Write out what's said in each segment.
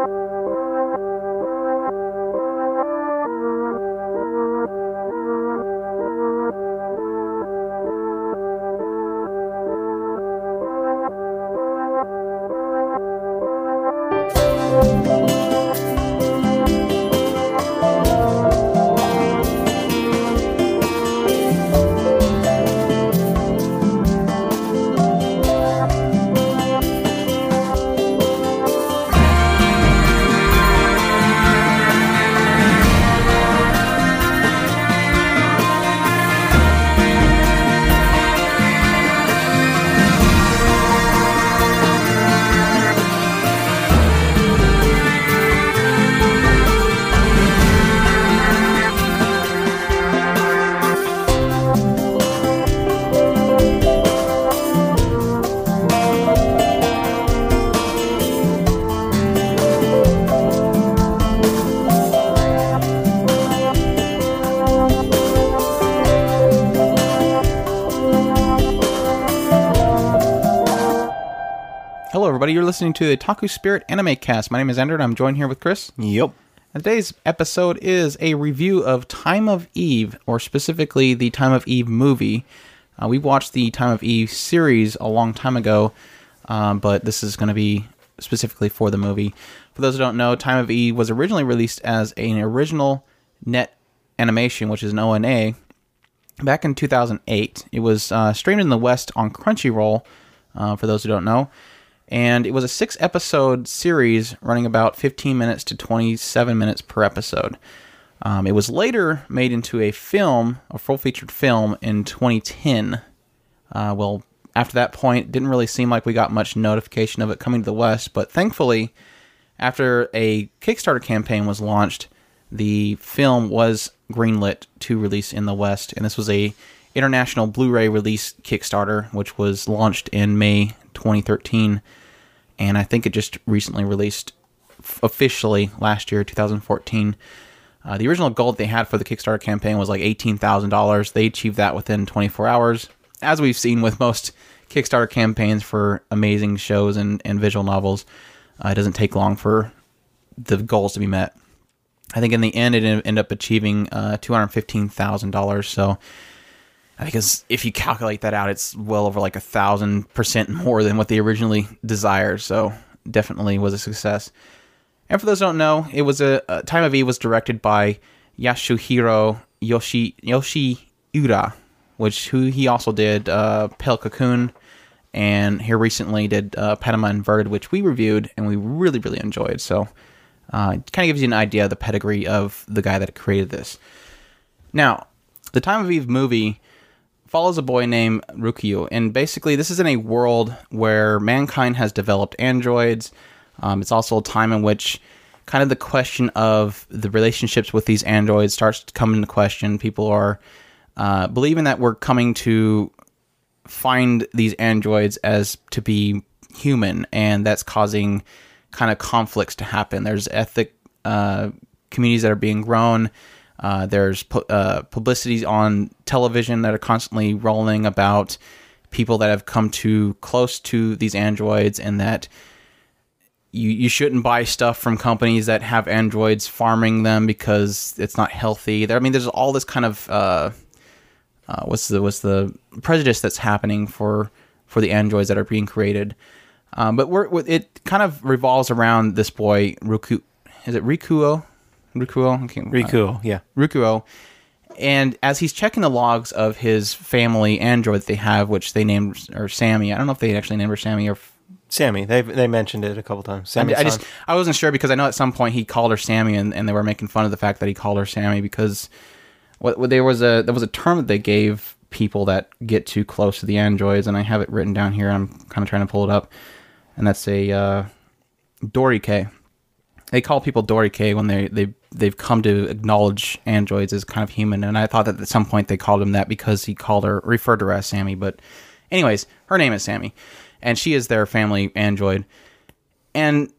Hello, everybody. You're listening to the Taku Spirit Anime Cast. My name is Andrew, and I'm joined here with Chris. Yep. And today's episode is a review of Time of Eve, or specifically the Time of Eve movie. Uh, we watched the Time of Eve series a long time ago, um, but this is going to be specifically for the movie. For those who don't know, Time of Eve was originally released as an original net animation, which is an ONA, back in 2008. It was uh, streamed in the West on Crunchyroll, uh, for those who don't know. And it was a six episode series running about 15 minutes to 27 minutes per episode. Um, it was later made into a film, a full featured film, in 2010. Uh, well, after that point, didn't really seem like we got much notification of it coming to the West, but thankfully, after a Kickstarter campaign was launched, the film was greenlit to release in the West, and this was a international Blu-ray release Kickstarter, which was launched in May 2013, and I think it just recently released officially last year, 2014. Uh, the original goal that they had for the Kickstarter campaign was like $18,000. They achieved that within 24 hours, as we've seen with most Kickstarter campaigns for amazing shows and, and visual novels. Uh, it doesn't take long for the goals to be met. I think in the end, it ended up achieving uh, $215,000. So It's, if you calculate that out, it's well over like a thousand percent more than what they originally desired. So definitely was a success. And for those who don't know, it was a, a Time of Eve was directed by Yasuhiro Yoshi Yoshiura, which who he also did uh, Pale Cocoon, and here recently did uh, Patema Inverted, which we reviewed and we really really enjoyed. So uh, it kind of gives you an idea of the pedigree of the guy that created this. Now, the Time of Eve movie follows a boy named Rukio, and basically this is in a world where mankind has developed androids. Um, it's also a time in which kind of the question of the relationships with these androids starts to come into question. People are uh, believing that we're coming to find these androids as to be human, and that's causing kind of conflicts to happen. There's ethic uh, communities that are being grown. Uh, there's pu- uh, publicities on television that are constantly rolling about people that have come too close to these androids and that you, you shouldn't buy stuff from companies that have androids farming them because it's not healthy. There, I mean, there's all this kind of uh, uh, what's the what's the prejudice that's happening for for the androids that are being created. Um, but we're, it kind of revolves around this boy Ruku. Is it Rikuo? Rikuo. Okay, Riku, yeah. Rukuo. And as he's checking the logs of his family android that they have, which they named or Sammy, I don't know if they actually named her Sammy or. Sammy, they they mentioned it a couple times. Sammy, I just I wasn't sure because I know at some point he called her Sammy, and, and they were making fun of the fact that he called her Sammy because what, what there was a there was a term that they gave people that get too close to the androids, and I have it written down here. I'm kind of trying to pull it up, and that's a uh, Dori-kei. They call people Dori-kei when they they they've come to acknowledge androids as kind of human, and I thought that at some point they called him that because he called her referred to her as Sammy. But, anyways, her name is Sammy, and she is their family android, and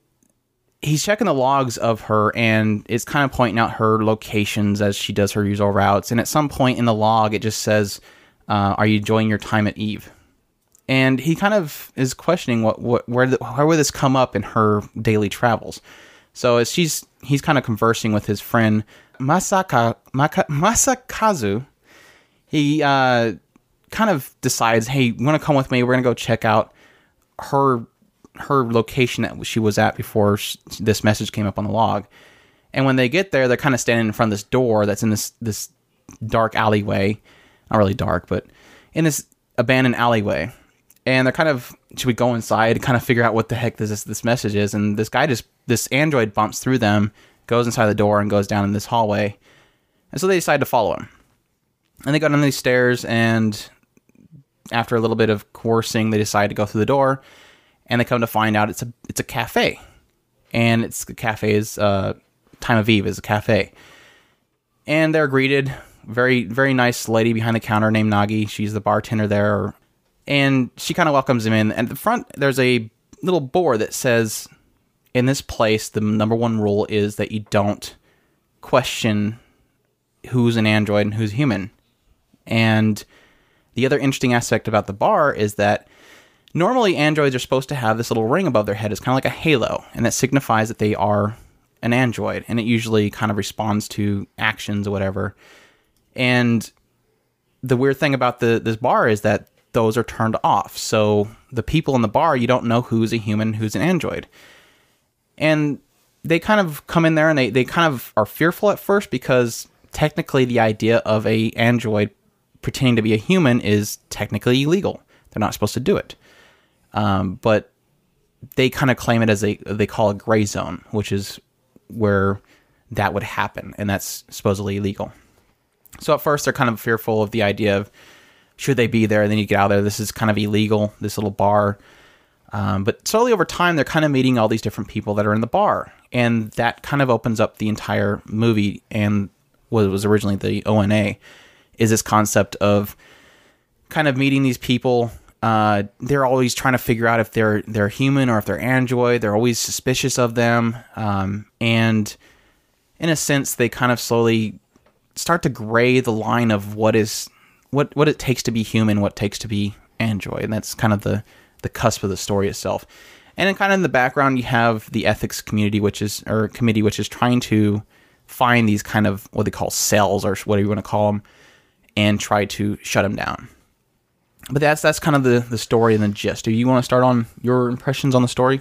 he's checking the logs of her and it's kind of pointing out her locations as she does her usual routes. And at some point in the log, it just says, uh, "Are you enjoying your time at Eve?" And he kind of is questioning what, what where the, where would this come up in her daily travels. So as she's he's kind of conversing with his friend Masaka Maka, Masakazu, he uh, kind of decides, "Hey, you want to come with me? We're gonna go check out her her location that she was at before sh- this message came up on the log." And when they get there, they're kind of standing in front of this door that's in this this dark alleyway, not really dark, but in this abandoned alleyway. And they're kind of should we go inside and kind of figure out what the heck this this message is? And this guy just this android bumps through them, goes inside the door, and goes down in this hallway. And so they decide to follow him. And they go down these stairs, and after a little bit of coercing, they decide to go through the door. And they come to find out it's a it's a cafe, and it's the cafe is uh, time of eve is a cafe. And they're greeted very very nice lady behind the counter named Nagi. She's the bartender there, and she kind of welcomes him in. And at the front, there's a little board that says, "In this place, the number one rule is that you don't question who's an android and who's human." And the other interesting aspect about the bar is that normally androids are supposed to have this little ring above their head. It's kind of like a halo, and that signifies that they are an android, and it usually kind of responds to actions or whatever. And the weird thing about the this bar is that those are turned off. So the people in the bar, you don't know who's a human, who's an android. And they kind of come in there and they, they kind of are fearful at first because technically the idea of a android pretending to be a human is technically illegal. They're not supposed to do it. Um, but they kind of claim it as a they call a gray zone, which is where that would happen, and that's supposedly illegal. So at first they're kind of fearful of the idea of should they be there, and then you get out there. This is kind of illegal. This little bar. Um, but slowly over time, they're kind of meeting all these different people that are in the bar, and that kind of opens up the entire movie and what was originally the ONA is this concept of kind of meeting these people. Uh, they're always trying to figure out if they're they're human or if they're android. They're always suspicious of them, um, and in a sense, they kind of slowly start to gray the line of what is what what it takes to be human, what it takes to be android, and that's kind of the the cusp of the story itself. And then kind of in the background, you have the ethics community, which is or committee, which is trying to find these kind of what they call cells or whatever you want to call them, and try to shut them down. But that's that's kind of the the story and the gist. Do you want to start on your impressions on the story?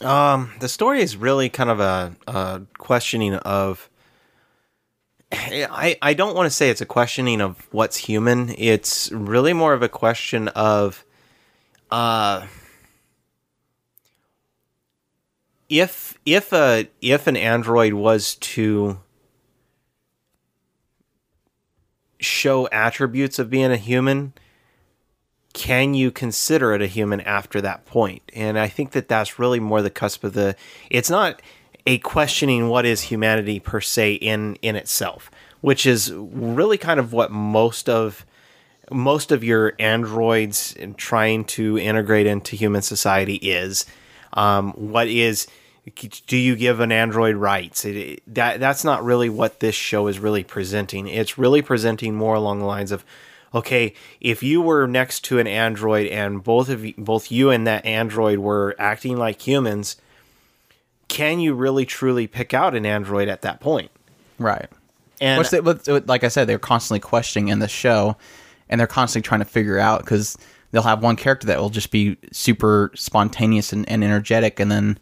Um, the story is really kind of a, a questioning of. I, I don't want to say it's a questioning of what's human. It's really more of a question of, uh, if if a if an android was to show attributes of being a human, can you consider it a human after that point? And I think that that's really more the cusp of the. It's not a questioning what is humanity per se in in itself, which is really kind of what most of most of your androids trying to integrate into human society is. Um, what is do you give an android rights? It, that that's not really what this show is really presenting. It's really presenting more along the lines of, okay, if you were next to an android and both of you, both you and that android were acting like humans, can you really truly pick out an android at that point? Right. And Which they, like I said, they're constantly questioning in the show, and they're constantly trying to figure out because they'll have one character that will just be super spontaneous and, and energetic, and then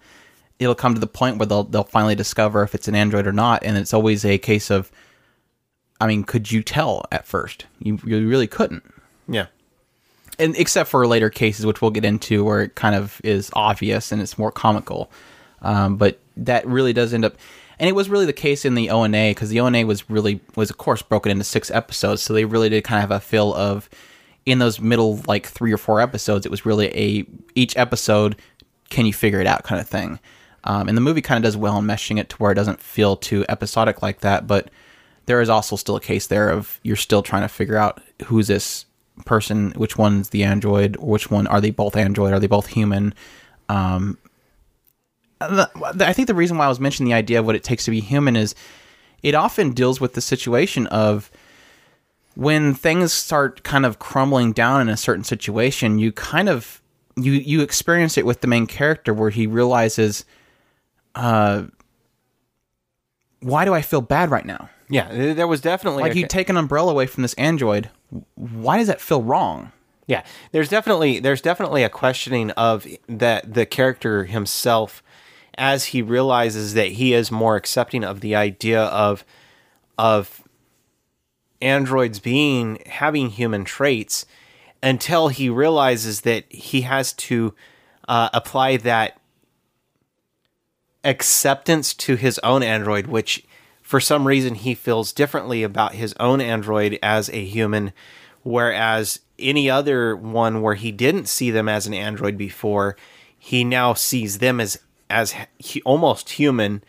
it'll come to the point where they'll they'll finally discover if it's an android or not, and it's always a case of, I mean, could you tell at first? You you really couldn't. Yeah. And except for later cases, which we'll get into, where it kind of is obvious and it's more comical, um, but that really does end up, and it was really the case in the ONA because the ONA was really was of course broken into six episodes, so they really did kind of have a feel of in those middle like three or four episodes, it was really a each episode, can you figure it out kind of thing. Um, and the movie kind of does well in meshing it to where it doesn't feel too episodic like that, but there is also still a case there of you're still trying to figure out who's this person, which one's the android, or which one are they both android, are they both human? Um, I think the reason why I was mentioning the idea of what it takes to be human is it often deals with the situation of when things start kind of crumbling down in a certain situation, you kind of you you experience it with the main character where he realizes uh, why do I feel bad right now? Yeah, there was definitely Like a- you take an umbrella away from this android. Why does that feel wrong? Yeah, there's definitely there's definitely a questioning of that the character himself as he realizes that he is more accepting of the idea of of androids being having human traits until he realizes that he has to uh, apply that acceptance to his own android which for some reason he feels differently about his own android as a human whereas any other one where he didn't see them as an android before he now sees them as as he, almost human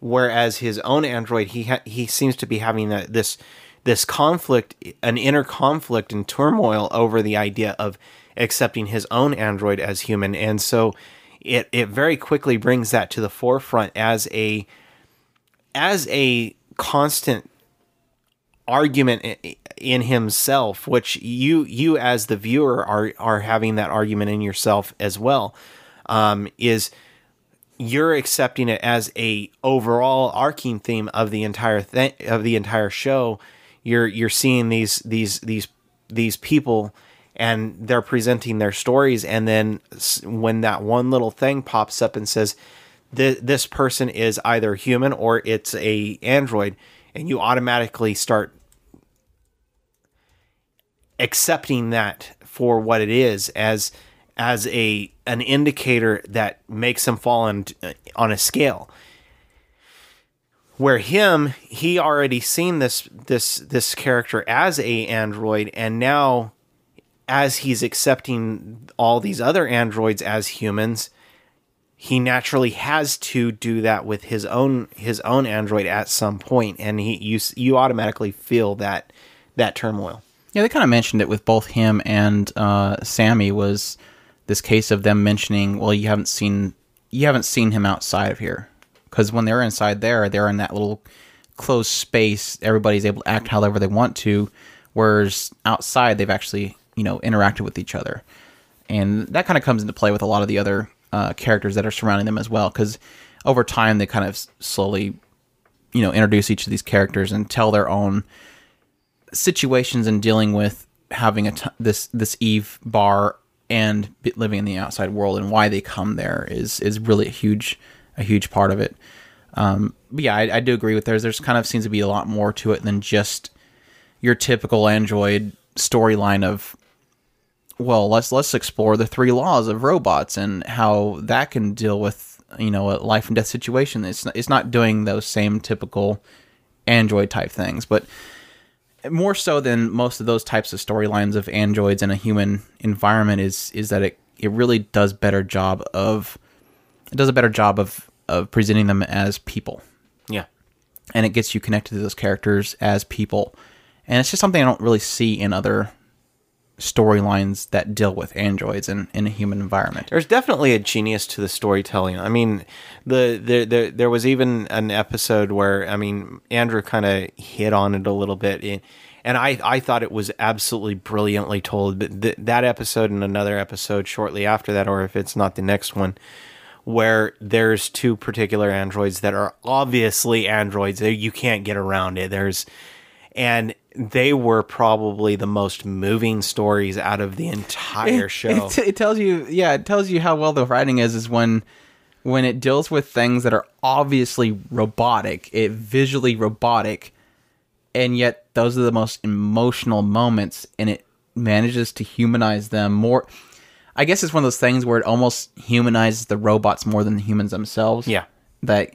whereas his own android he ha- he seems to be having that this this conflict an inner conflict and turmoil over the idea of accepting his own android as human. And so it it very quickly brings that to the forefront as a as a constant argument in himself which you you as the viewer are are having that argument in yourself as well um is you're accepting it as a overall arcing theme of the entire thing of the entire show. You're you're seeing these these these these people and they're presenting their stories. And then when that one little thing pops up and says th- this person is either human or it's a android and you automatically start accepting that for what it is as as a an indicator that makes him fall on on a scale where him he already seen this this this character as a android and now as he's accepting all these other androids as humans he naturally has to do that with his own his own android at some point and he you you automatically feel that that turmoil Yeah, they kind of mentioned it with both him and uh, Sammy. Was this case of them mentioning, well, you haven't seen you haven't seen him outside of here because when they're inside there, they're in that little closed space. Everybody's able to act however they want to, whereas outside they've actually you know interacted with each other, and that kind of comes into play with a lot of the other uh, characters that are surrounding them as well. Because over time they kind of slowly you know introduce each of these characters and tell their own situations in dealing with having a t- this this Eve bar and living in the outside world and why they come there is is really a huge a huge part of it. Um, but yeah, I, I do agree with theirs. There's kind of seems to be a lot more to it than just your typical Android storyline of well, let's let's explore the three laws of robots and how that can deal with you know a life and death situation. It's it's not doing those same typical Android type things, but more so than most of those types of storylines of androids in a human environment is is that it it really does better job of it does a better job of of presenting them as people. Yeah. And it gets you connected to those characters as people. And it's just something i don't really see in other storylines that deal with androids in, in a human environment There's definitely a genius to the storytelling. I mean, the, the, the there was even an episode where I mean Andrew kind of hit on it a little bit, and- and I I thought it was absolutely brilliantly told. But th- that episode and another episode shortly after that, or if it's not the next one, where there's two particular androids that are obviously androids. You can't get around it. There's and they were probably the most moving stories out of the entire show. It, it tells you, yeah, it tells you how well the writing is. Is when when it deals with things that are obviously robotic, it visually robotic, and yet those are the most emotional moments, and it manages to humanize them more. I guess it's one of those things where it almost humanizes the robots more than the humans themselves. Yeah. that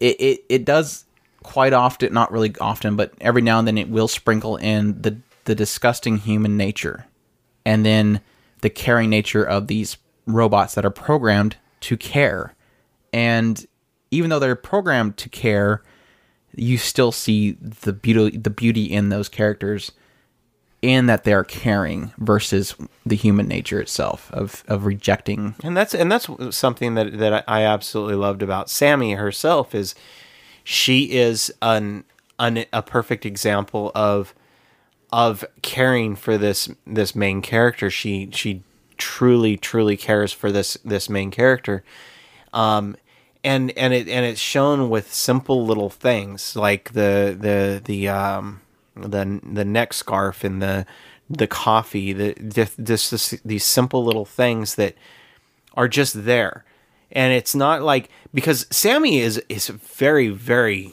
it, it, it does quite often, not really often, but every now and then it will sprinkle in the the disgusting human nature, and then the caring nature of these robots that are programmed to care, and even though they're programmed to care, you still see the beauty the beauty in those characters in that they're caring versus the human nature itself of of rejecting and that's and that's something that that I absolutely loved about Sammy herself is she is an, an a perfect example of of caring for this this main character. She she truly truly cares for this this main character, um, and and it and it's shown with simple little things like the the the um the the neck scarf and the the coffee the just, just these simple little things that are just there and it's not like because Sammy is is very very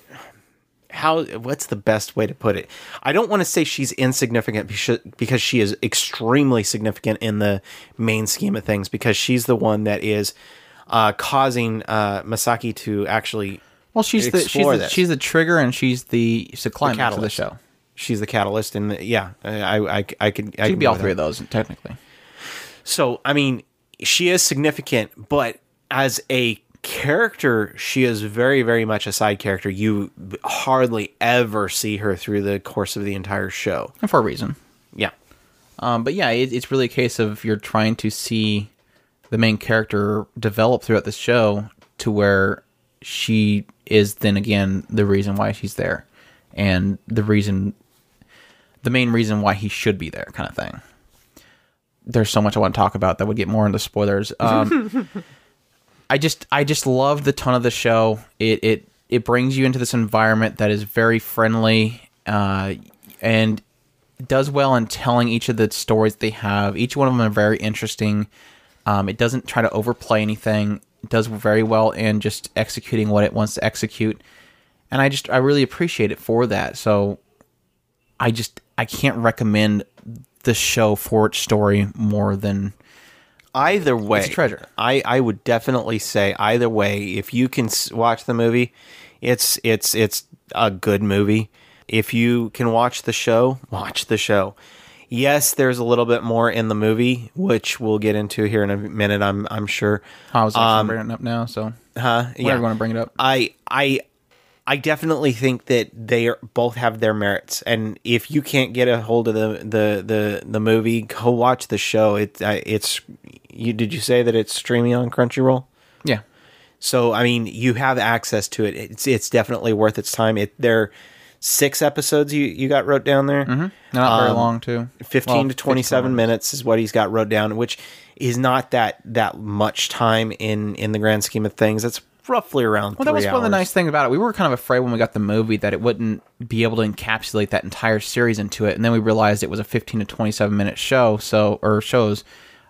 how what's the best way to put it i don't want to say she's insignificant because- she is extremely significant in the main scheme of things because she's the one that is uh, causing uh, masaki to actually Well, she's the she's the, she's the trigger and she's the she's the climax of the catalyst. show. she's the catalyst and the, yeah i i i could I She can could be all three that. of those technically. So, I mean, she is significant, but as a character, she is very, very much a side character. You hardly ever see her through the course of the entire show. And for a reason. Yeah. Um, but yeah, it, it's really a case of you're trying to see the main character develop throughout the show to where she is then again the reason why she's there, and the reason, the main reason why he should be there, kind of thing. There's so much I want to talk about that would get more into spoilers. Um, I just I just love the tone of the show. It it it brings you into this environment that is very friendly uh, and does well in telling each of the stories they have. Each one of them are very interesting. Um, it doesn't try to overplay anything. It does very well in just executing what it wants to execute, and I just I really appreciate it for that. So I just I can't recommend the show for its story more than Either way, It's a treasure. I, I would definitely say either way, if you can s- watch the movie, it's it's it's a good movie. If you can watch the show, watch the show. Yes, there's a little bit more in the movie, which we'll get into here in a minute. I'm I'm sure. I was actually Um, bringing it up now. So Huh? you want to bring it up. I I I definitely think that they are, both have their merits, and if you can't get a hold of the the the, the movie, go watch the show. It uh, it's you. Did you say that it's streaming on Crunchyroll? Yeah. So I mean, you have access to it. It's it's definitely worth its time. It there six episodes you you got wrote down there. Not very Um, long too. 15 Well, to 27 minutes. minutes is what he's got wrote down which is not that that much time in in the grand scheme of things it's roughly around Well, that was one of the nice thing about it. We were kind of afraid when we got the movie that it wouldn't be able to encapsulate that entire series into it, and then we realized it was a 15 to 27 minute show, so or shows.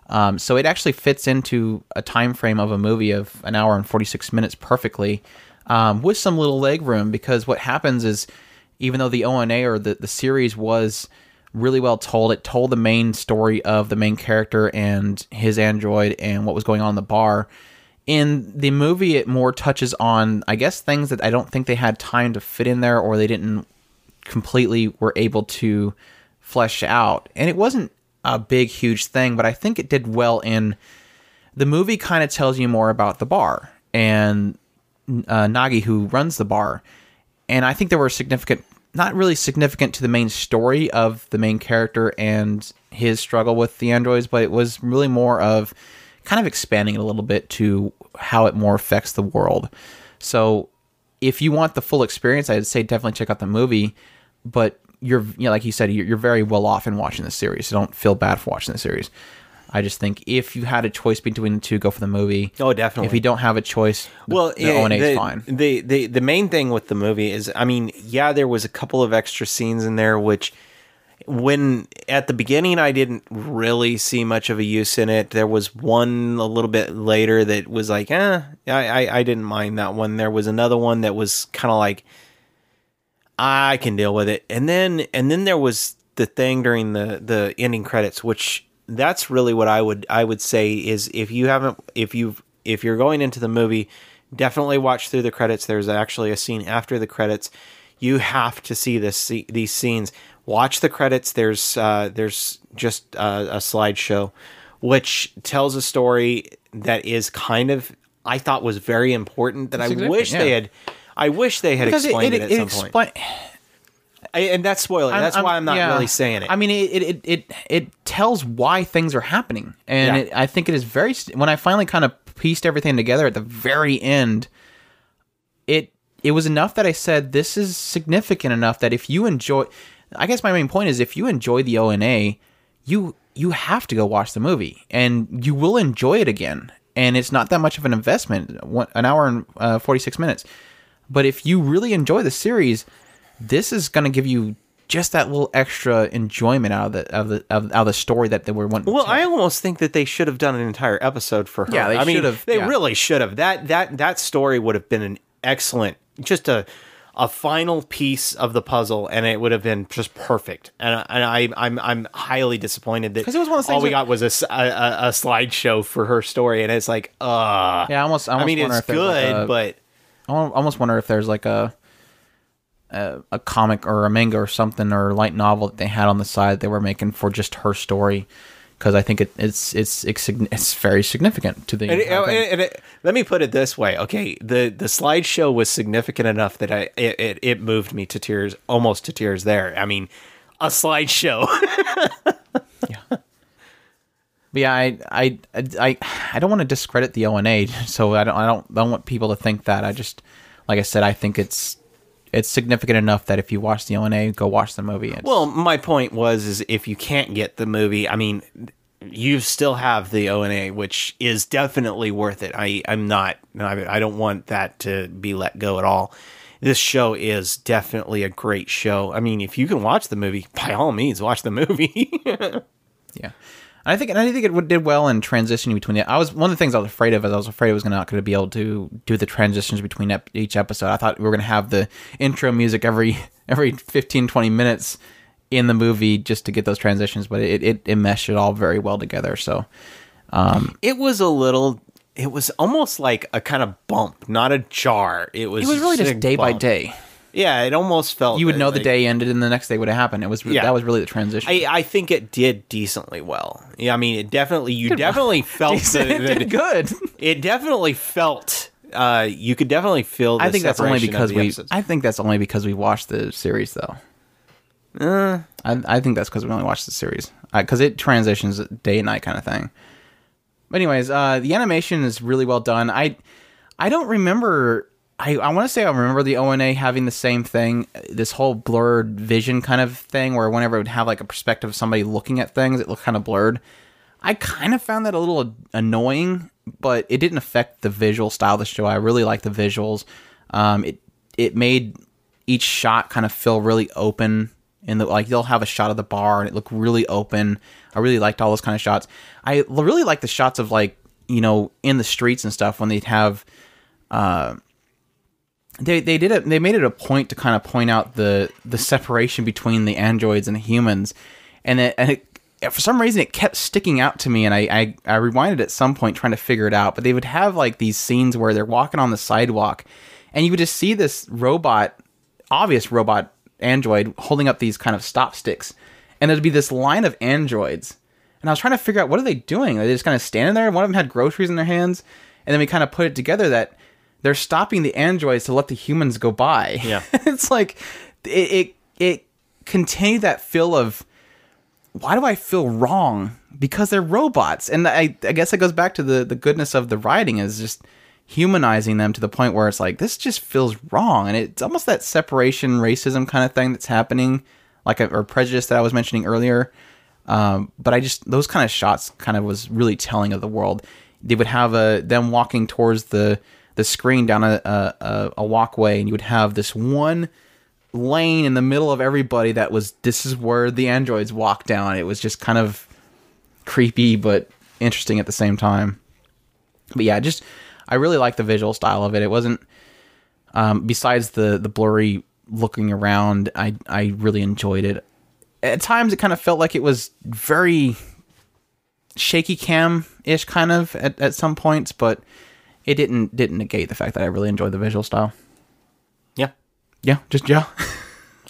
Um, so it actually fits into a time frame of a movie of an hour and 46 minutes perfectly, um, with some little leg room. Because what happens is, even though the ONA or the the series was really well told, it told the main story of the main character and his android and what was going on in the bar in the movie it more touches on i guess things that i don't think they had time to fit in there or they didn't completely were able to flesh out and it wasn't a big huge thing but i think it did well in the movie kind of tells you more about the bar and uh, nagi who runs the bar. And i think there were significant not really significant to the main story of the main character and his struggle with the androids but it was really more of kind of expanding it a little bit to how it more affects the world. So if you want the full experience i'd say definitely check out the movie but you're you know, like you said you're, you're very well off in watching the series so don't feel bad for watching the series i just think if you had a choice between the two go for the movie Oh, definitely. if you don't have a choice the, well, the yeah, ONA is the, fine The, the the main thing with the movie is, I mean, yeah, there was a couple of extra scenes in there, which when at the beginning I didn't really see much of a use in it. There was one a little bit later that was like, eh, I I, I didn't mind that one. There was another one that was kind of like, I can deal with it, and then and then there was the thing during the the ending credits, which that's really what I would I would say is if you haven't if you if you're going into the movie, definitely watch through the credits. There's actually a scene after the credits. You have to see this see, these scenes. Watch the credits. There's uh, there's just a, a slideshow, which tells a story that is kind of I thought was very important. That I wish they had. I wish they had because explained it, at some point. I, and that's spoiler. That's why I'm not yeah. really saying it. I mean, it, it it it it tells why things are happening, and Yeah. it, I think it is very. When I finally kind of pieced everything together at the very end, it it was enough that I said this is significant enough that if you enjoy, I guess my main point is if you enjoy the ONA, you you have to go watch the movie, and you will enjoy it again. and it's not that much of an investment. One, an hour and uh, forty six minutes. But if you really enjoy the series, this is going to give you just that little extra enjoyment out of the of the of, out of the story that they were wanting. Well, to I almost think that they should have done an entire episode for her. Yeah, they I mean, have, They yeah. really should have. That that that story would have been an excellent, just a a final piece of the puzzle, and it would have been just perfect. And, and I I'm I'm highly disappointed that it was one of all we got was a a slideshow for her story, and it's like, uh, Yeah, I almost- I I mean, it's there's like good, a- but I almost wonder if there's like a, a a comic or a manga or something or a light novel that they had on the side they were making for just her story, because I think it, it's it's it's it's very significant to the. And, and- and it- let me put it this way, okay? The the slideshow was significant enough that I it, it, it moved me to tears, almost to tears. There, I mean, a slideshow. But yeah, I I I I don't want to discredit the O and A, so I don't I don't I don't want people to think that. I just like I said, I think it's it's significant enough that if you watch the O and A, go watch the movie. It's, well, my point was, is if you can't get the movie, I mean, you still have the O and A, which is definitely worth it. I I'm not, I, I don't want that to be let go at all. This show is definitely a great show. I mean, if you can watch the movie, by all means, watch the movie. Yeah, I think and I think it did well in transitioning between the. I was one of the things I was afraid of is I was afraid I was not going to be able to do the transitions between ep- each episode. I thought we were going to have the intro music every every 15, 20 minutes in the movie just to get those transitions, but it it, it meshed it all very well together. So um. it was a little it was almost like a kind of bump not a jar it was it was really just day by bump. day. Yeah it almost felt You would know the like- day ended and the next day would have happened. It was Yeah. that was really the transition. I, I think it did decently well. Yeah, I mean, it definitely you definitely felt the, it did good. it definitely felt. Uh, you could definitely feel. The I think that's only because we. episodes. I think that's only because we watched the series, though. Uh. I, I think that's because we only watched the series because it transitions day and night kind of thing. But anyways, uh, the animation is really well done. I I don't remember. I, I want to say I remember the ONA having the same thing, this whole blurred vision kind of thing, where whenever it would have like a perspective of somebody looking at things, it looked kind of blurred. I kind of found that a little annoying, but it didn't affect the visual style of the show. I really like the visuals. Um, it it made each shot kind of feel really open. The like, they'll have a shot of the bar and it looked really open. I really liked all those kind of shots. I really like the shots of like you know in the streets and stuff when they'd have they they did it they made it a point to kind of point out the the separation between the androids and the humans. And it, and it for some reason it kept sticking out to me and I, I i rewinded at some point trying to figure it out. But they would have like these scenes where they're walking on the sidewalk and you would just see this robot obvious robot android holding up these kind of stop sticks. And there'd be this line of androids. And i was trying to figure out what are they doing? Are they just kind of standing there? One of them had groceries in their hands. And then we kind of put it together that they're stopping the androids to let the humans go by. Yeah. it's like it, it it continued that feel of why do I feel wrong because they're robots, and I I guess it goes back to the the goodness of the writing is just humanizing them to the point where it's like this just feels wrong, and it's almost that separation racism kind of thing that's happening, like a, or prejudice that I was mentioning earlier. Um, but I just those kind of shots kind of was really telling of the world. They would have a them walking towards the the screen down a a, a- walkway, and you would have this one lane in the middle of everybody that was this is where the androids walk down. It was just kind of creepy but interesting at the same time. But yeah, just I really like the visual style of it. It wasn't um, besides the the blurry looking around. I I really enjoyed it. At times, it kind of felt like it was very shaky cam ish, kind of at, at some points, but it didn't didn't negate the fact that I really enjoyed the visual style. yeah, Yeah, just yeah.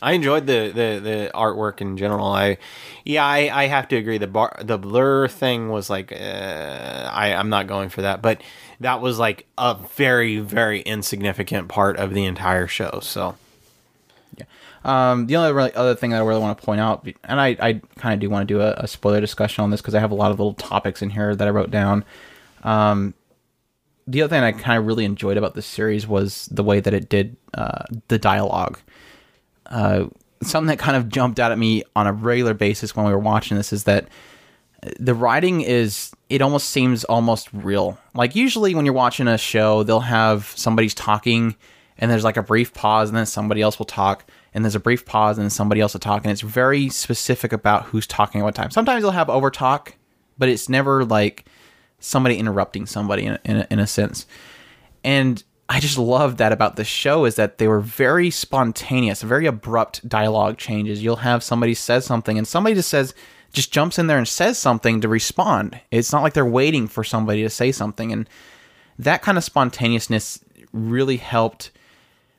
I enjoyed the, the, the artwork in general. I, yeah, I, I have to agree. The bar, the blur thing was like, uh, I, I'm not going for that, but that was like a very, very insignificant part of the entire show. So yeah. Um, the only really other thing that I really want to point out, and I, I kind of do want to do a, a spoiler discussion on this because I have a lot of little topics in here that I wrote down. Um, the other thing I kind of really enjoyed about this series was the way that it did uh, the dialogue. Uh, something that kind of jumped out at me on a regular basis when we were watching this is that the writing is it almost seems almost real. Like usually when you're watching a show, they'll have somebody's talking and there's like a brief pause and then somebody else will talk and there's a brief pause and then somebody else will talk and it's very specific about who's talking at what time. Sometimes they'll have over talk, but it's never like somebody interrupting somebody in a, in in a sense. And I just love that about the show is that they were very spontaneous, very abrupt dialogue changes. You'll have somebody says something and somebody just says just jumps in there and says something to respond. It's not like they're waiting for somebody to say something and that kind of spontaneousness really helped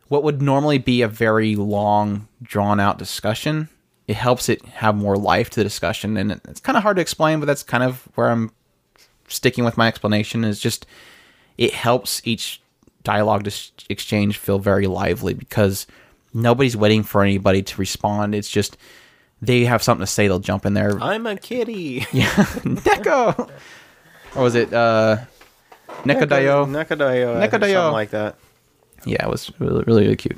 what would normally be a very long drawn out discussion. It helps it have more life to the discussion and it's kind of hard to explain, but that's kind of where I'm sticking with my explanation is just it helps each dialogue dis- exchange feel very lively because nobody's waiting for anybody to respond. It's just they have something to say, they'll jump in there. I'm a kitty. Yeah, Neko. Or was it uh, Nekodayo? Nekadayo. Nekadayo. Something like that. Yeah, it was really, really, really cute.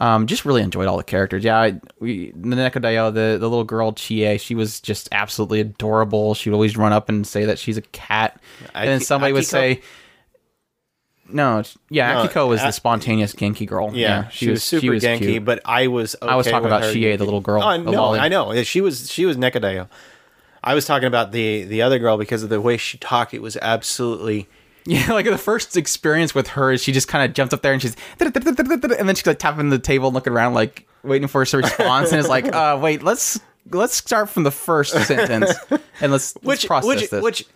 Um, just really enjoyed all the characters. Yeah, I, we, the Nekodayo, the the little girl Chie, she was just absolutely adorable. She'd always run up and say that she's a cat, and then somebody would say, "No, yeah, No, Akiko was the spontaneous Genki girl. Yeah, she, was super Genki, cute. but I was. I was talking about her. Chie, the little girl, Oh no. I know. She was she was Nekadayo. I was talking about the the other girl because of the way she talked. It was absolutely. Yeah, like the first experience with her is she just kind of jumps up there and she's and then she's like tapping the table and looking around like waiting for us to response and it's like, uh, wait, let's let's start from the first sentence and let's, let's which process which this. which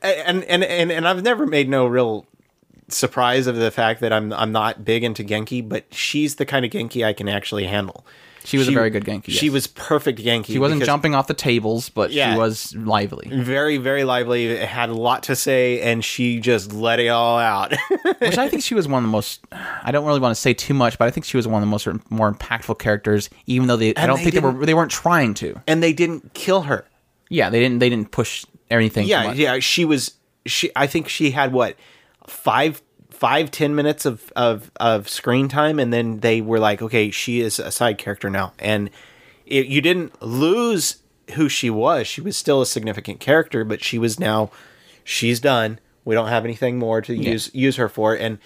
and, and and and I've never made no real surprise of the fact that I'm I'm not big into Genki, but she's the kind of Genki I can actually handle. She was a very good Genki, She was perfect Genki. she wasn't because jumping off the tables, but Yeah. she was lively, Very, very lively. Had a lot to say, and she just let it all out. which I think she was one of the most. I don't really want to say too much, but I think she was one of the most more impactful characters. Even though they, I don't they think they were they weren't trying to. and they didn't kill her. Yeah, they didn't they didn't push anything. Yeah, yeah. She was. She. I think she had what five, five, ten minutes of of of screen time, and then they were like, okay, she is a side character now, and it, you didn't lose who she was. She was still a significant character, but she was now. She's done. We don't have anything more to use use her for, and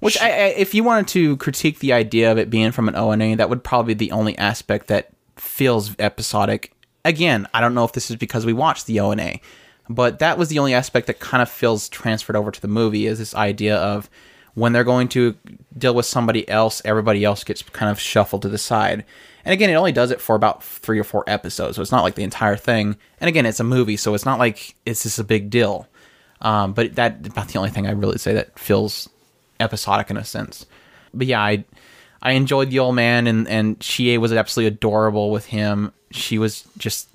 Which, I, I, if you wanted to critique the idea of it being from an ONA, that would probably be the only aspect that feels episodic. Again, I don't know if this is because we watched the ONA, but that was the only aspect that kind of feels transferred over to the movie is this idea of when they're going to deal with somebody else, everybody else gets kind of shuffled to the side. And again, it only does it for about three or four episodes, so it's not like the entire thing. And again, it's a movie, so it's not like it's just a big deal. Um, but that about the only thing I really say that feels episodic in a sense. But yeah, I I enjoyed the old man and and Chie was absolutely adorable with him. She was just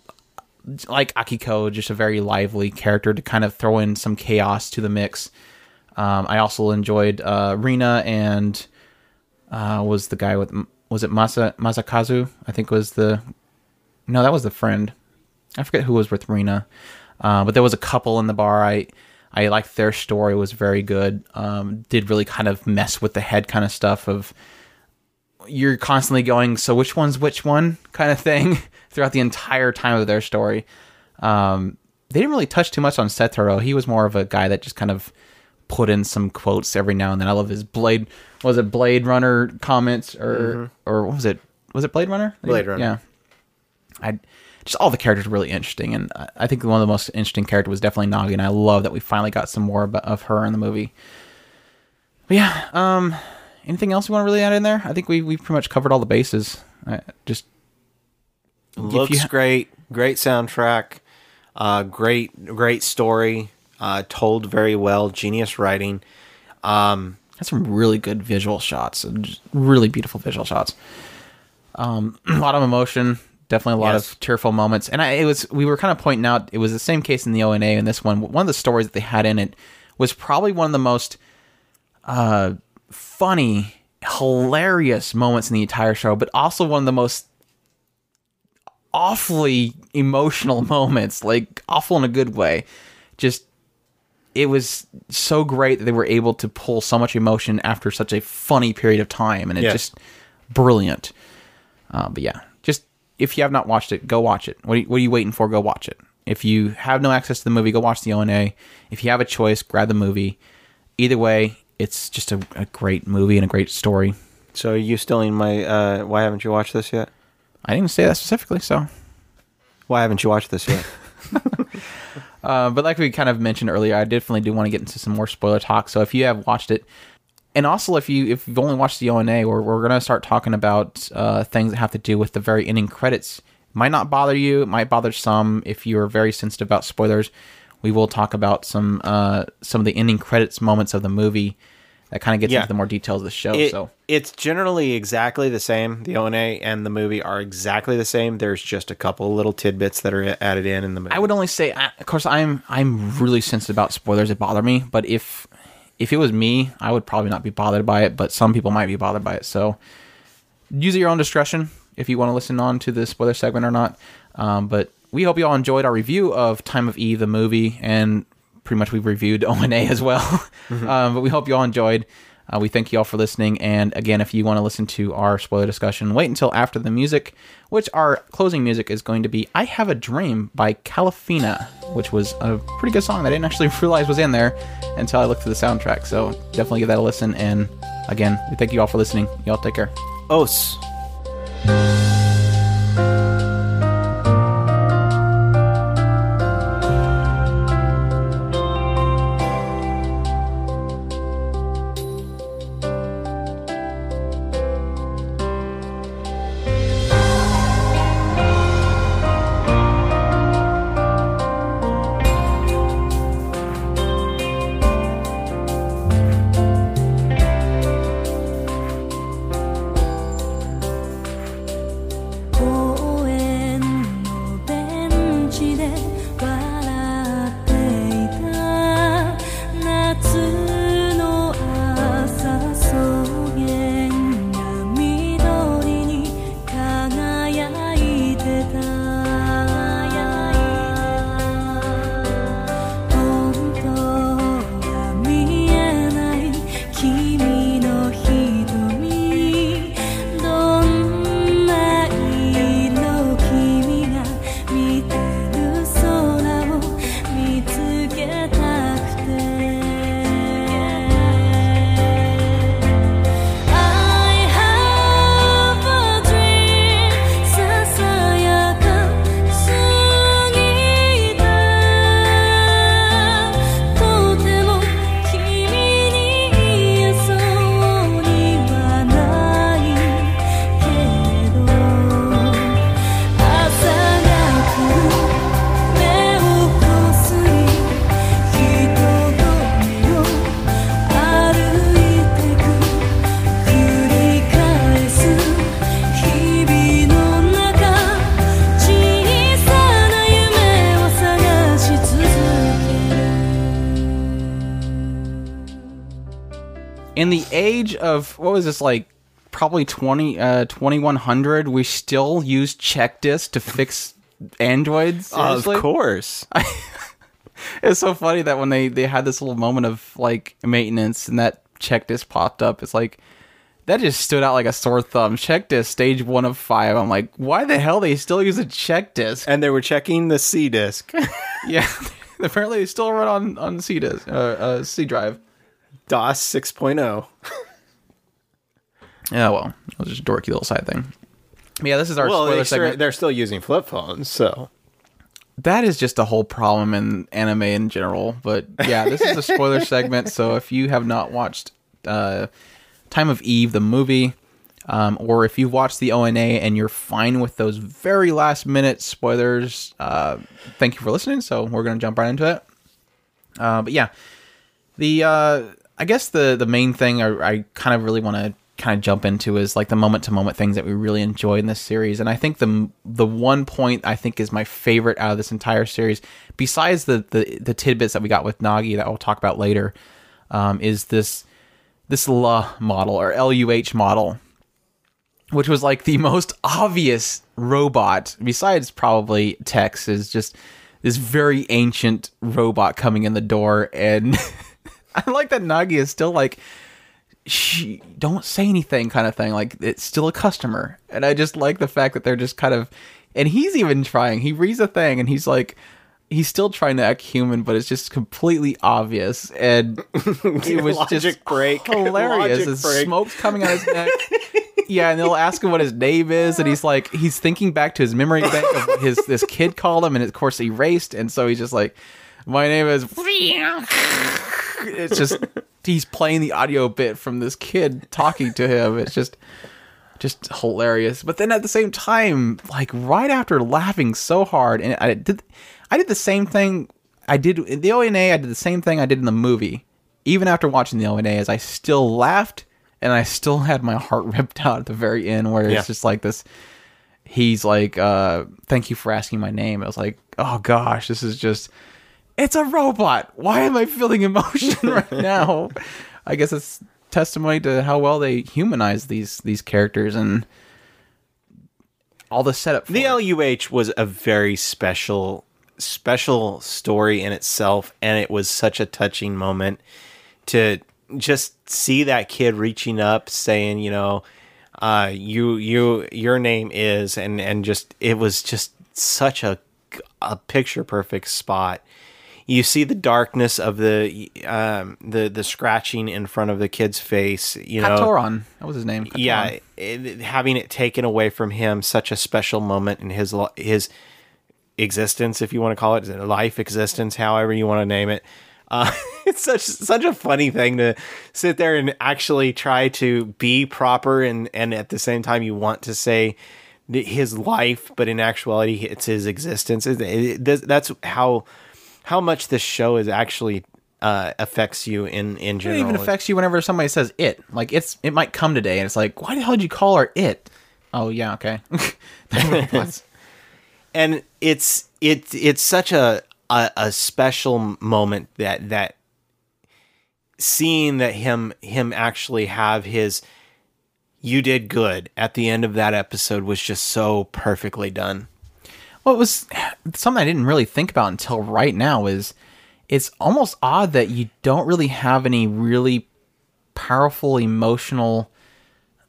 like Akiko, just a very lively character to kind of throw in some chaos to the mix. Um, I also enjoyed uh, Rina and uh, was the guy with was it Masa Masakazu? I think was the no, that was the friend. I forget who was with Rina, uh, but there was a couple in the bar. I I liked their story; was very good. Um, did really kind of mess with the head kind of stuff of you're constantly going, so which one's which one kind of thing throughout the entire time of their story. Um, they didn't really touch too much on Setoro. He was more of a guy that just kind of put in some quotes every now and then. I love his Blade. Was it Blade Runner comments or or what was it? Was it Blade Runner? Blade Runner. Yeah. I just all the characters were really interesting, and I- I think one of the most interesting character was definitely Nagi, and I love that we finally got some more of her in the movie. But yeah, um, anything else you want to really add in there? I think we we've pretty much covered all the bases. I just looks ha- great. Great soundtrack. Uh, great, great story. Uh, told very well. Genius writing. Um, had some really good visual shots, really beautiful visual shots. Um, a lot of emotion, definitely a lot Yes. of tearful moments, and I, it was we were kind of pointing out it was the same case in the ONA and this one. One of the stories that they had in it was probably one of the most uh, funny, hilarious moments in the entire show, but also one of the most awfully emotional moments, like awful in a good way. Just it was so great that they were able to pull so much emotion after such a funny period of time, and it Yes. just brilliant. Uh, but yeah, just if you have not watched it, go watch it. What are you, what are you waiting for? Go watch it. If you have no access to the movie, go watch the ONA. If you have a choice, grab the movie. Either way, it's just a, a great movie and a great story. So are you still in my? Uh, why haven't you watched this yet? I didn't even say that specifically, so. Why haven't you watched this yet? Uh, but like we kind of mentioned earlier, I definitely do want to get into some more spoiler talk. So if you have watched it, and also if you if you've only watched the ONA, we're we're gonna start talking about uh, things that have to do with the very ending credits. Might not bother you. It might bother some if you are very sensitive about spoilers. We will talk about some uh, some of the ending credits moments of the movie that kind of gets Yeah. into the more details of the show. It- so it's generally exactly the same. The ONA and the movie are exactly the same. There's just a couple little tidbits that are added in in the movie. I would only say, of course, I'm I'm really sensitive about spoilers that bother me. But if if it was me, I would probably not be bothered by it. But some people might be bothered by it. So use your own discretion if you want to listen on to the spoiler segment or not. Um, but we hope you all enjoyed our review of Time of Eve, the movie, and pretty much we've reviewed ONA as well. um, but we hope you all enjoyed. Uh, we thank you all for listening. And again, if you want to listen to our spoiler discussion, wait until after the music, which our closing music is going to be I Have a Dream by Kalafina, which was a pretty good song that I didn't actually realize was in there until I looked through the soundtrack. So definitely give that a listen. And again, we thank you all for listening. Y'all take care. Os. In the age of what was this like probably 20 uh 2100 we still use check disc to fix androids Seriously? Of course. it's so funny that when they they had this little moment of like maintenance and that check disc popped up it's like that just stood out like a sore thumb check disc stage one of five i'm like why the hell they still use a check disc and they were checking the C disc. yeah apparently they still run on on c disc uh, uh c drive DOS 6.0. yeah well it was just a dorky little side thing But yeah this is our Well, spoiler they segment they're still using flip phones, so. that is just a whole problem in anime in general. But yeah, this is a spoiler segment, so if you have not watched uh, Time of Eve, the movie, um, or if you've watched the ONA and you're fine with those very last minute spoilers, uh, thank you for listening. So we're gonna jump right into it. Uh, but yeah, the uh, I guess the the main thing I, I kind of really want to kind of jump into is like the moment to moment things that we really enjoy in this series, and I think the the one point I think is my favorite out of this entire series, besides the the, the tidbits that we got with Nagi that we'll talk about later, um, is this this LUH model or LUH model which was like the most obvious robot besides probably Tex is just this very ancient robot coming in the door and I like that Nagi is still like she don't say anything kind of thing like it's still a customer and I just like the fact that they're just kind of and he's even trying he reads a thing and he's like he's still trying to act human, but it's just completely obvious, and it was Logic just break. hilarious. Logic His break. smoke's coming out his neck. yeah, and they'll ask him what his name is, and he's like, he's thinking back to his memory bank of what his this kid called him, and of course erased, and so he's just like, my name is. It's just he's playing the audio bit from this kid talking to him. It's just just hilarious. But then at the same time, like right after laughing so hard, and I did, I did the same thing. I did in the ONA. I did the same thing I did in the movie. Even after watching the ONA, as I still laughed and I still had my heart ripped out at the very end, where it's Yeah. just like this. He's like, uh, "Thank you for asking my name." I was like, "Oh gosh, this is just." It's a robot. Why am I feeling emotion right now? I guess it's testimony to how well they humanize these these characters and all the setup. For The it. LUH was a very special special story in itself and it was such a touching moment to just see that kid reaching up saying, you know, uh you you your name is and and just it was just such a a picture perfect spot. You see the darkness of the um the the scratching in front of the kid's face, you know. Katoran. That was his name. Katoran. yeah, it, having it taken away from him, such a special moment in his his existence, if you want to call it life existence, however you want to name it. Uh, it's such such a funny thing to sit there and actually try to be proper, and and at the same time you want to say his life, but in actuality it's his existence. It, it, it- that's how how much this show is actually uh, affects you in in general. It even affects you whenever somebody says it. Like it's it might come today, and it's like, why the hell did you call her it? Oh yeah, okay. And it's it it's such a, a a special moment that that seeing that him him actually have his you did good at the end of that episode was just so perfectly done. What was something I didn't really think about until right now is it's almost odd that you don't really have any really powerful emotional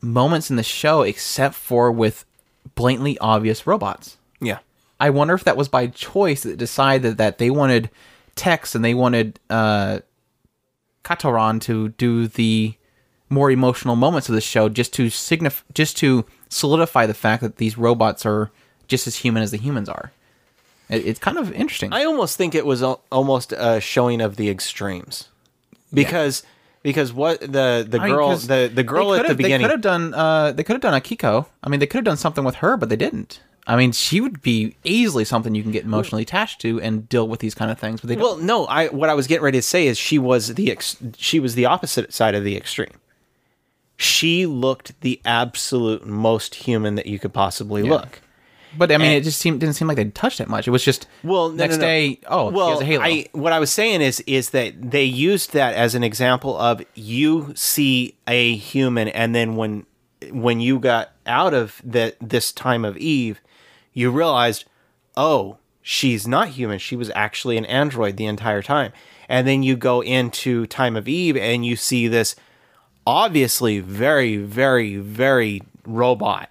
moments in the show except for with blatantly obvious robots. Yeah. I wonder if that was by choice that decided that they wanted Tex and they wanted uh, Katoran to do the more emotional moments of the show just to signify, just to solidify the fact that these robots are just as human as the humans are. It, it's kind of interesting. I almost think it was al- almost a showing of the extremes. Because because what the the I mean, girl 'cause the the girl they at the could've- beginning They could have done. Uh, they could have done Akiko. I mean, they could have done something with her, but they didn't. I mean, she would be easily something you can get emotionally attached to and deal with these kind of things. But they don't. Well, no, I what I was getting ready to say is she was the ex- she was the opposite side of the extreme. She looked the absolute most human that you could possibly look. But I mean, And- it just seemed didn't seem like they touched it much. It was just Well, no, next no, no. day. Oh, well, she has a halo. I what I was saying is is that they used that as an example of you see a human, and then when when you got out of the this time of Eve, you realized, oh, she's not human. She was actually an android the entire time. And then you go into time of Eve, and you see this obviously very, very, very robot,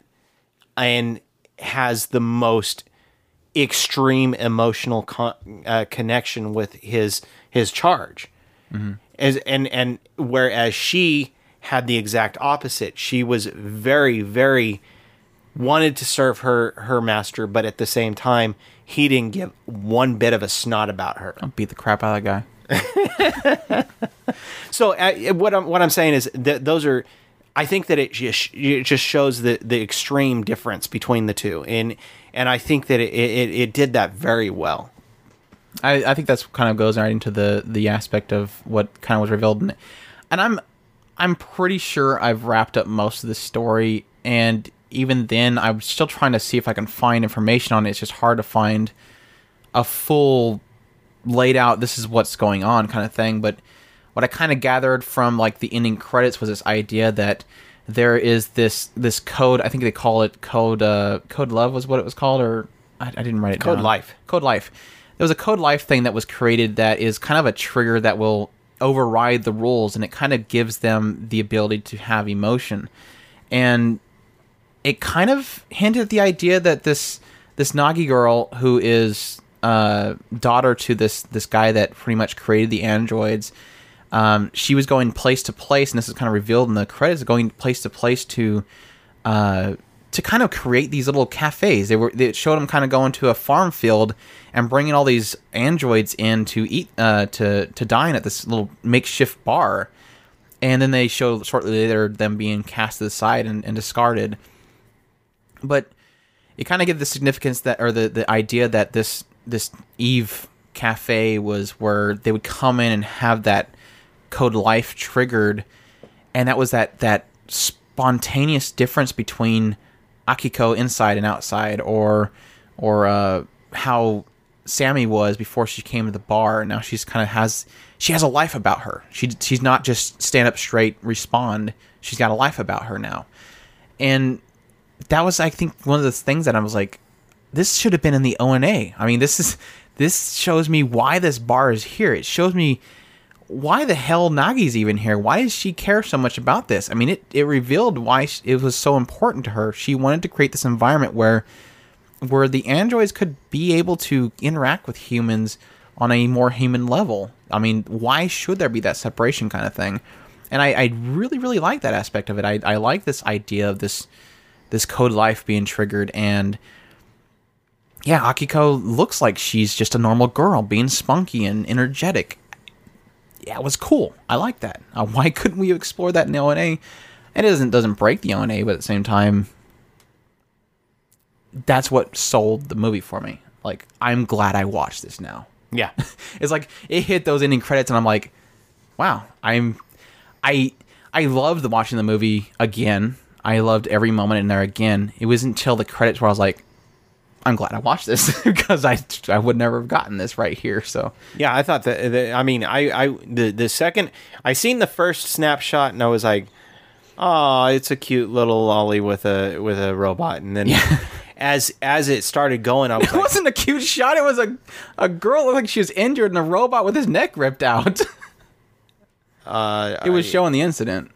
and has the most extreme emotional con- uh, connection with his his charge. As and and whereas she had the exact opposite. She was very very wanted to serve her her master but at the same time he didn't give one bit of a snot about her. I'll beat the crap out of that guy. so uh, what I'm what I'm saying is that those are I think that it just it just shows the the extreme difference between the two and and I think that it it, it did that very well I, I think that's kind of goes right into the the aspect of what kind of was revealed, in and I'm I'm pretty sure I've wrapped up most of the story, and even then, I'm still trying to see if I can find information on it. It's just hard to find a full laid out. This is what's going on kind of thing. But what I kind of gathered from like the ending credits was this idea that there is this this code. I think they call it code uh, code love was what it was called, or I, I didn't write it Code down. Life. Code Life. There was a Code Life thing that was created that is kind of a trigger that will override the rules, and it kind of gives them the ability to have emotion. And it kind of hinted at the idea that this this Nagi girl who is uh, daughter to this this guy that pretty much created the androids. Um, she was going place to place, and this is kind of revealed in the credits, going place to place to uh, to kind of create these little cafes. They were they showed them kind of going to a farm field and bringing all these androids in to eat uh, to to dine at this little makeshift bar, and then they show shortly later them being cast to the side and, and discarded. But it kind of gives the significance that or the the idea that this this Eve cafe was where they would come in and have that code life triggered and that was that that spontaneous difference between Akiko inside and outside or or uh how Sammy was before she came to the bar now she's kind of has she has a life about her she she's not just stand up straight respond she's got a life about her now and that was I think one of the things that I was like, this should have been in the O and A. I mean, this is this shows me why this bar is here. It shows me why the hell Nagi's even here. Why does she care so much about this? I mean, it it revealed why it was so important to her. She wanted to create this environment where where the androids could be able to interact with humans on a more human level. I mean, why should there be that separation kind of thing? And I, I really, really like that aspect of it. I, I like this idea of this this code life being triggered and yeah, Akiko looks like she's just a normal girl being spunky and energetic. Yeah, it was cool. I like that. Uh, why couldn't we explore that in the ONA? And it doesn't doesn't break the ONA, but at the same time, that's what sold the movie for me. Like, I'm glad I watched this now. Yeah. It's like it hit those ending credits, and I'm like, wow, I'm, I, I loved watching the movie again. I loved every moment in there again. It wasn't until the credits where I was like, I'm glad I watched this because I I would never have gotten this right here. So Yeah, I thought that. that I mean, I, I the the second I seen the first snapshot and I was like, "Oh, it's a cute little lolly with a with a robot." And then as as it started going, I was it like, wasn't a cute shot. It was a a girl looked like she was injured and a robot with his neck ripped out. uh, it was I- showing the incident.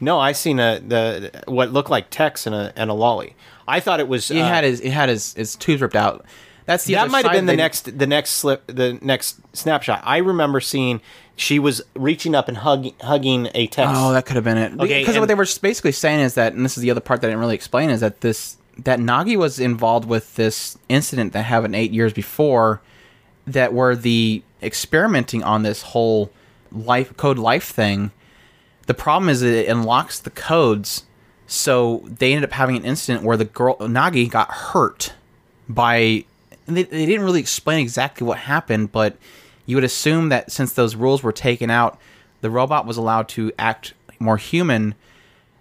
no, I seen a the what looked like Tex and a and a lolly. I thought it was. He uh, had his he had his his tubes ripped out. That's the that other might have been the next the next slip the next snapshot. I remember seeing she was reaching up and hug, hugging a Tex. Oh, that could have been it. Okay, because what they were basically saying is that, and this is the other part that I didn't really explain, is that this that Nagi was involved with this incident that happened eight years before, that were the experimenting on this whole life code life thing. The problem is that it unlocks the codes, so they ended up having an incident where the girl Nagi got hurt by. They, they didn't really explain exactly what happened, but you would assume that since those rules were taken out, the robot was allowed to act more human.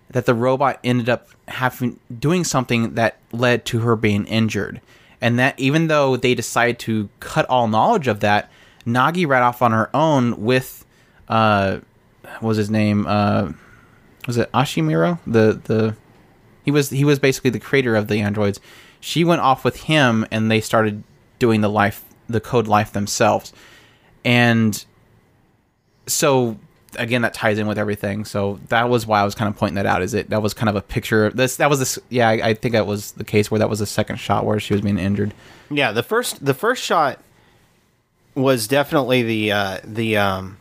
That the robot ended up having doing something that led to her being injured, and that even though they decided to cut all knowledge of that, Nagi ran off on her own with, uh, what was his name? Uh, was it Ashimiro? The the he was he was basically the creator of the androids. She went off with him, and they started doing the life the code life themselves, and so again that ties in with everything. So that was why I was kind of pointing that out. Is it that was kind of a picture of this? That was this. Yeah, I, I think that was the case where that was the second shot where she was being injured. Yeah, the first the first shot was definitely the uh, the um,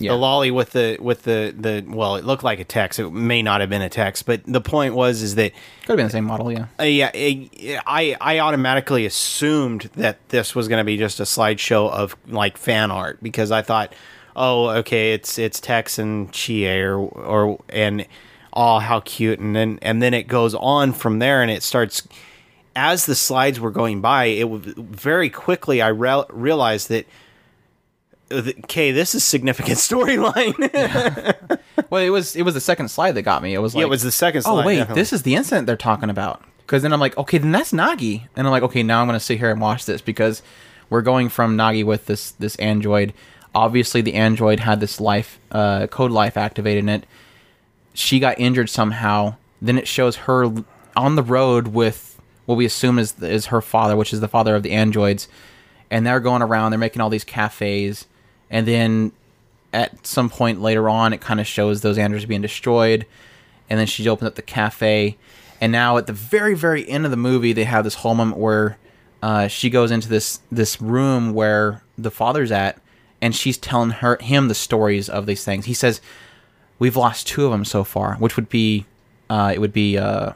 Yeah, the lolly with the with the the well, it looked like a Tex. It may not have been a Tex, but the point was is that could have been the same model. Yeah, uh, yeah, eh, I I automatically assumed that this was going to be just a slideshow of like fan art because I thought, oh, okay, it's it's Tex and Chie or or and oh, how cute, and then and then it goes on from there, and it starts as the slides were going by. It was very quickly I re- realized that. Uh, Okay, this is significant storyline. well, it was it was the second slide that got me. It was like yeah, it was the second slide. oh wait, definitely. this is the incident they're talking about. Because then I'm like, okay, then that's Nagi, and I'm like, okay, now I'm gonna sit here and watch this because we're going from Nagi with this this android. Obviously, the android had this life uh, code life activated in it. She got injured somehow. Then it shows her on the road with what we assume is is her father, which is the father of the androids, and they're going around. They're making all these cafes, and then at some point later on, it kind of shows those androids being destroyed and then she opens up the cafe and now at the very very end of the movie they have this whole moment where uh, she goes into this this room where the father's at, and she's telling her him the stories of these things. He says, "We've lost two of them so far, which would be, uh, it would be uh,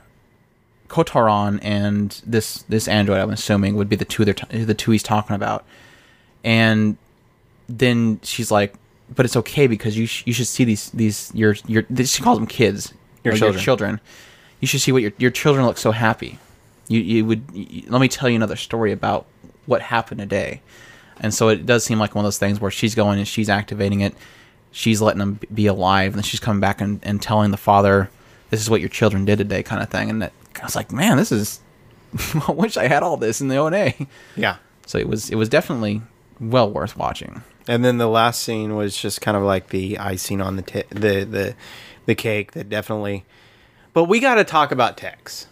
Kotaron and this this android. I'm assuming would be the two they're t- the two he's talking about." And then she's like, "But it's okay because you sh- you should see these these your your she calls them kids, Your children. children. You should see what your your children look so happy. You you would you, let me tell you another story about what happened today." And so it does seem like one of those things where she's going and she's activating it, she's letting them be alive, and then she's coming back and, and telling the father, "This is what your children did today," kind of thing. And that, I was like, "Man, this is." I wish I had all this in the O and A. Yeah. So it was it was definitely well worth watching. And then the last scene was just kind of like the icing on the t- the the the cake that definitely. But we got to talk about Tex.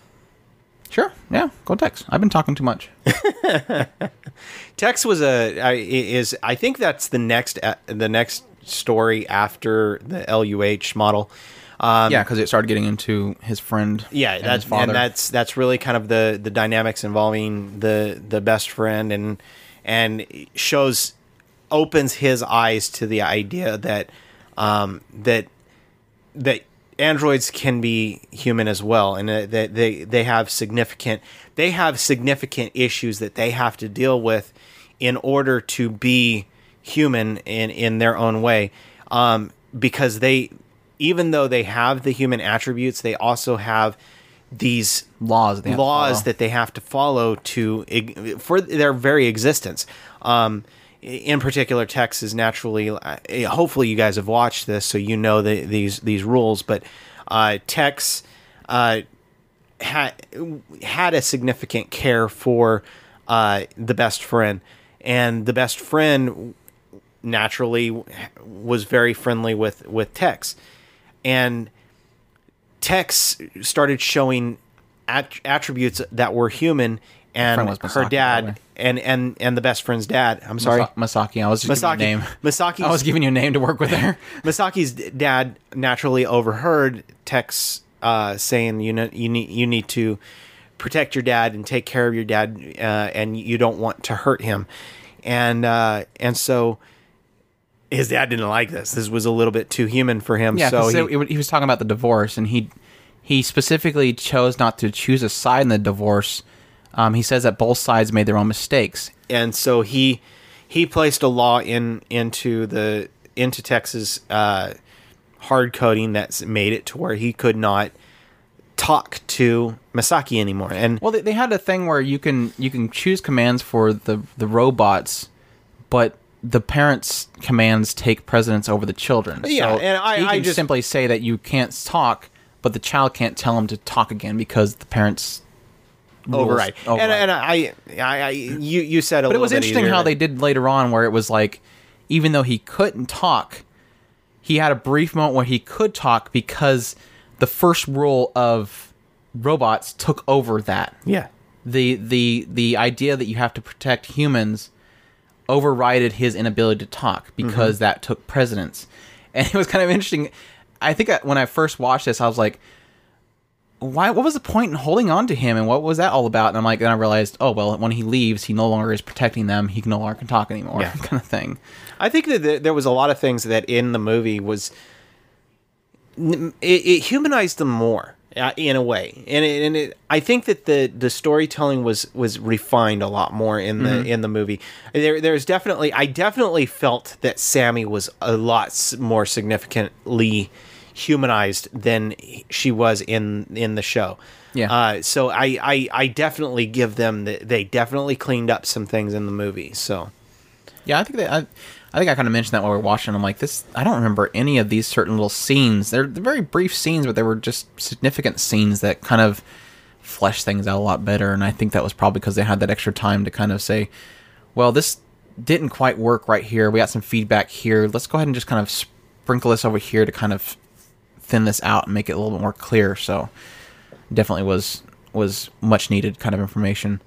Sure, yeah, go Tex. I've been talking too much. Tex was a I- is I think that's the next uh, the next story after the LUH model. Um, yeah, because it started getting into his friend. yeah, and that's and that's that's really kind of the the dynamics involving the the best friend and and shows opens his eyes to the idea that um, that that androids can be human as well and uh, that they they have significant they have significant issues that they have to deal with in order to be human in in their own way um, because they even though they have the human attributes they also have these laws. That they have to laws that they have to follow to for their very existence. Um, in particular, Tex is naturally. uh, Hopefully, you guys have watched this, so you know the, these these rules. But uh, Tex uh, had had a significant care for uh, the best friend, and the best friend naturally was very friendly with with Tex, and Tex started showing at- attributes that were human, and her Masaki, by dad and and and the best friend's dad. I'm sorry, Masa- Masaki. I was just Masaki. giving you a name. Masaki's, I was giving you a name to work with there. Masaki's dad naturally overheard Tex uh, saying, "You know, you need you need to protect your dad and take care of your dad, uh, and you don't want to hurt him." And uh, and so his dad didn't like this. This was a little bit too human for him. Yeah, so he, it- he was talking about the divorce, and he he specifically chose not to choose a side in the divorce. Um, he says that both sides made their own mistakes. and so he he placed a law in into the into Tex's uh, hard coding that's made it to where he could not talk to Masaki anymore. And Well, they, they had a thing where you can you can choose commands for the the robots, but the parents' commands take precedence over the children. Yeah, so and I- he I can just- simply say that you can't talk, but the child can't tell him to talk again because the parents override. And, and I, I, I, you, you said a But it was interesting how they did later on, where it was like, even though he couldn't talk, he had a brief moment where he could talk because the first rule of robots took over that. yeah. The the the idea that you have to protect humans overrided his inability to talk because Mm-hmm. that took precedence. And it was kind of interesting. I think I, when I first watched this, I was like, why what was the point in holding on to him and what was that all about? And i'm like then i realized oh well when he leaves he no longer is protecting them. He can no longer can talk anymore Yeah. kind of thing. I think that there was a lot of things that in the movie was it, it humanized them more uh, in a way, and it, and it, I think that the the storytelling was was refined a lot more in the in the movie. There there's definitely I definitely felt that Sammy was a lot more significantly humanized than she was in in the show. Yeah. Uh, so I, I I definitely give them the, they definitely cleaned up some things in the movie. So. yeah i think that i, I think i kind of mentioned that while we were watching i'm like this i don't remember any of these certain little scenes they're, they're very brief scenes but they were just significant scenes that kind of flesh things out a lot better and i think that was probably because they had that extra time to kind of say well this didn't quite work right here we got some feedback here let's go ahead and just kind of sprinkle this over here to kind of thin this out and make it a little bit more clear so definitely was was much needed kind of information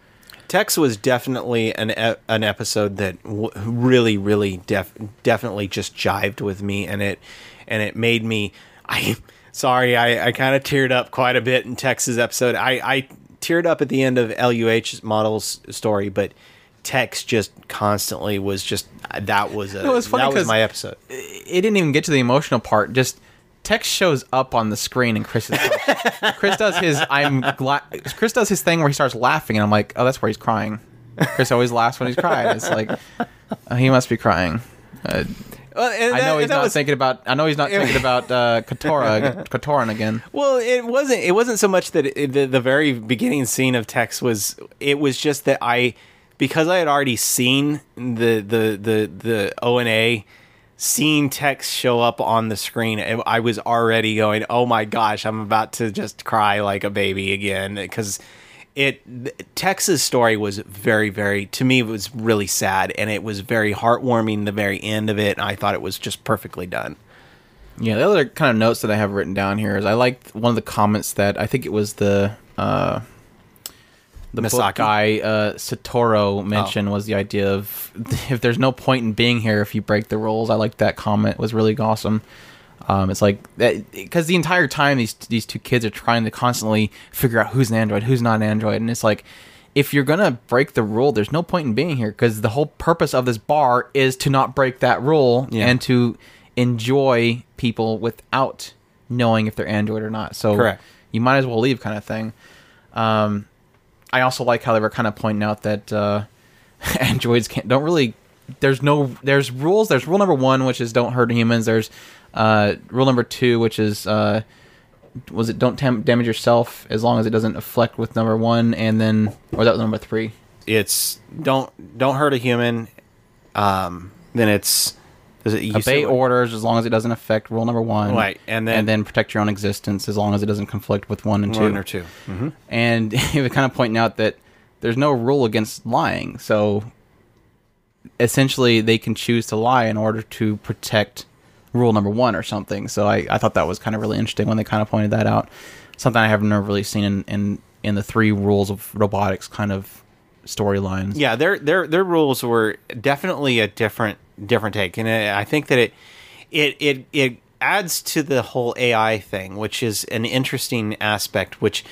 Tex was definitely an e- an episode that w- really, really, def- definitely just jived with me, and it and it made me. I sorry, I, I kind of teared up quite a bit in Tex's episode. I, I teared up at the end of LUH model's story, but Tex just constantly was just that was a It was funny that was my episode. it didn't even get to the emotional part. Just Tex shows up on the screen and Chris is Chris does his I'm glad Chris does his thing where he starts laughing and I'm like, oh, that's where he's crying. Chris always laughs when he's crying. It's like uh, he must be crying. Uh, Well, I know he's not was- thinking about. I know he's not thinking about uh, Katora, Katoran again. Well, it wasn't. It wasn't so much that it, the the very beginning scene of Tex was. It was just that I, because I had already seen the the the the O and A, seeing Tex show up on the screen, I was already going, "Oh my gosh, I'm about to just cry like a baby again." Because it Tex's story was very very to me it was really sad and it was very heartwarming the very end of it and I thought it was just perfectly done. Yeah, the other kind of notes that I have written down here is I liked one of the comments that I think it was the uh, the Misaki? guy uh, Setoro mentioned was the idea of if there's no point in being here if you break the rules. I like that comment; it was really awesome. Um, it's like because the entire time these these two kids are trying to constantly figure out who's an android, who's not an android, and it's like if you're gonna break the rule, there's no point in being here because the whole purpose of this bar is to not break that rule Yeah. and to enjoy people without knowing if they're android or not. So Correct. you might as well leave, kind of thing. Um, I also like how they were kind of pointing out that uh, androids can't don't really. There's no there's rules. There's rule number one, which is don't hurt humans. There's uh, rule number two, which is uh, was it don't tam- damage yourself as long as it doesn't afflict with number one, and then or that was number three. it's don't don't hurt a human. Um, then it's is it you Obey orders as long as it doesn't affect rule number one. Right, and then- and then protect your own existence as long as it doesn't conflict with one and two. one or 2 Mm-hmm. and he was kind of pointing out that there's no rule against lying. So essentially, they can choose to lie in order to protect rule number one or something. So I, I thought that was kind of really interesting when they kind of pointed that out. Something I haven't never really seen in, in, in the three rules of robotics kind of storylines. Yeah, their their their rules were definitely a different different take, and I think that it it it it adds to the whole AI thing, which is an interesting aspect. Which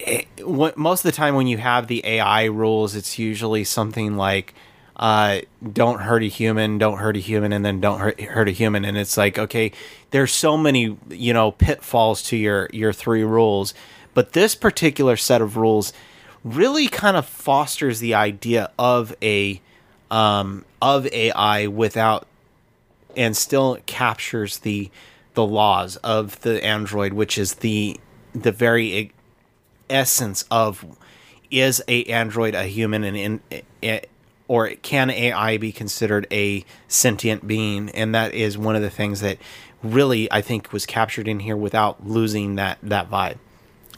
eh, what- most of the time when you have the AI rules, it's usually something like uh, don't hurt a human, don't hurt a human, and then don't hurt, hurt a human. And it's like, okay, there's so many, you know, pitfalls to your, your three rules. But this particular set of rules really kind of fosters the idea of a, um, of AI without, and still captures the, the laws of the android, which is the, the very essence of is a android a human and in, eh, or can AI be considered a sentient being? And that is one of the things that really I think was captured in here without losing that that vibe.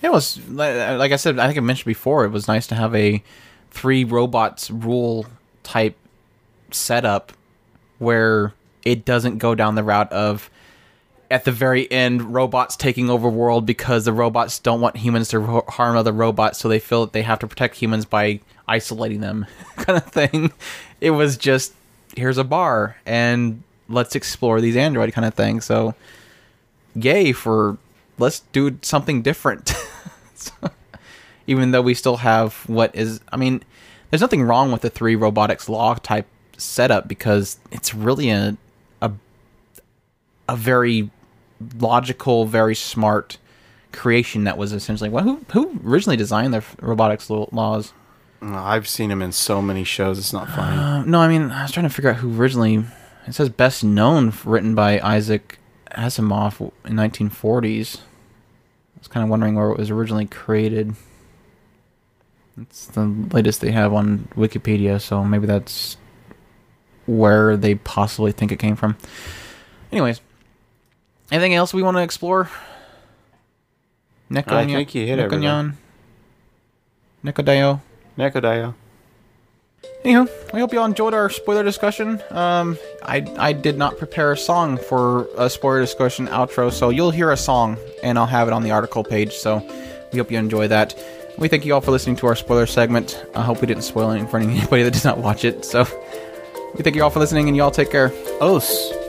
It was like I said. I think I mentioned before. It was nice to have a three robots rule type setup where it doesn't go down the route of at the very end robots taking over world because the robots don't want humans to ro- harm other robots, so they feel that they have to protect humans by isolating them, kind of thing. It was just here's a bar and let's explore these android kind of thing. So yay for let's do something different. So, even though we still have what is, I mean, there's nothing wrong with the three robotics law type setup because it's really a a a very logical, very smart creation that was essentially well, who who originally designed the robotics laws. I've seen him in so many shows; it's not funny. Uh, no, I mean I was trying to figure out who originally. It says best known, written by Isaac Asimov in 1940s. I was kind of wondering where it was originally created. It's the latest they have on Wikipedia, so maybe that's where they possibly think it came from. Anyways, anything else we want to explore? Neko I think you hit everything. Nekonyan? Nekodayo? Nekodaya. Anywho, we hope you all enjoyed our spoiler discussion. Um, I I did not prepare a song for a spoiler discussion outro, so you'll hear a song, and I'll have it on the article page. So we hope you enjoy that. We thank you all for listening to our spoiler segment. I hope we didn't spoil anything for anybody that did not watch it. So we thank you all for listening, and you all take care. Os.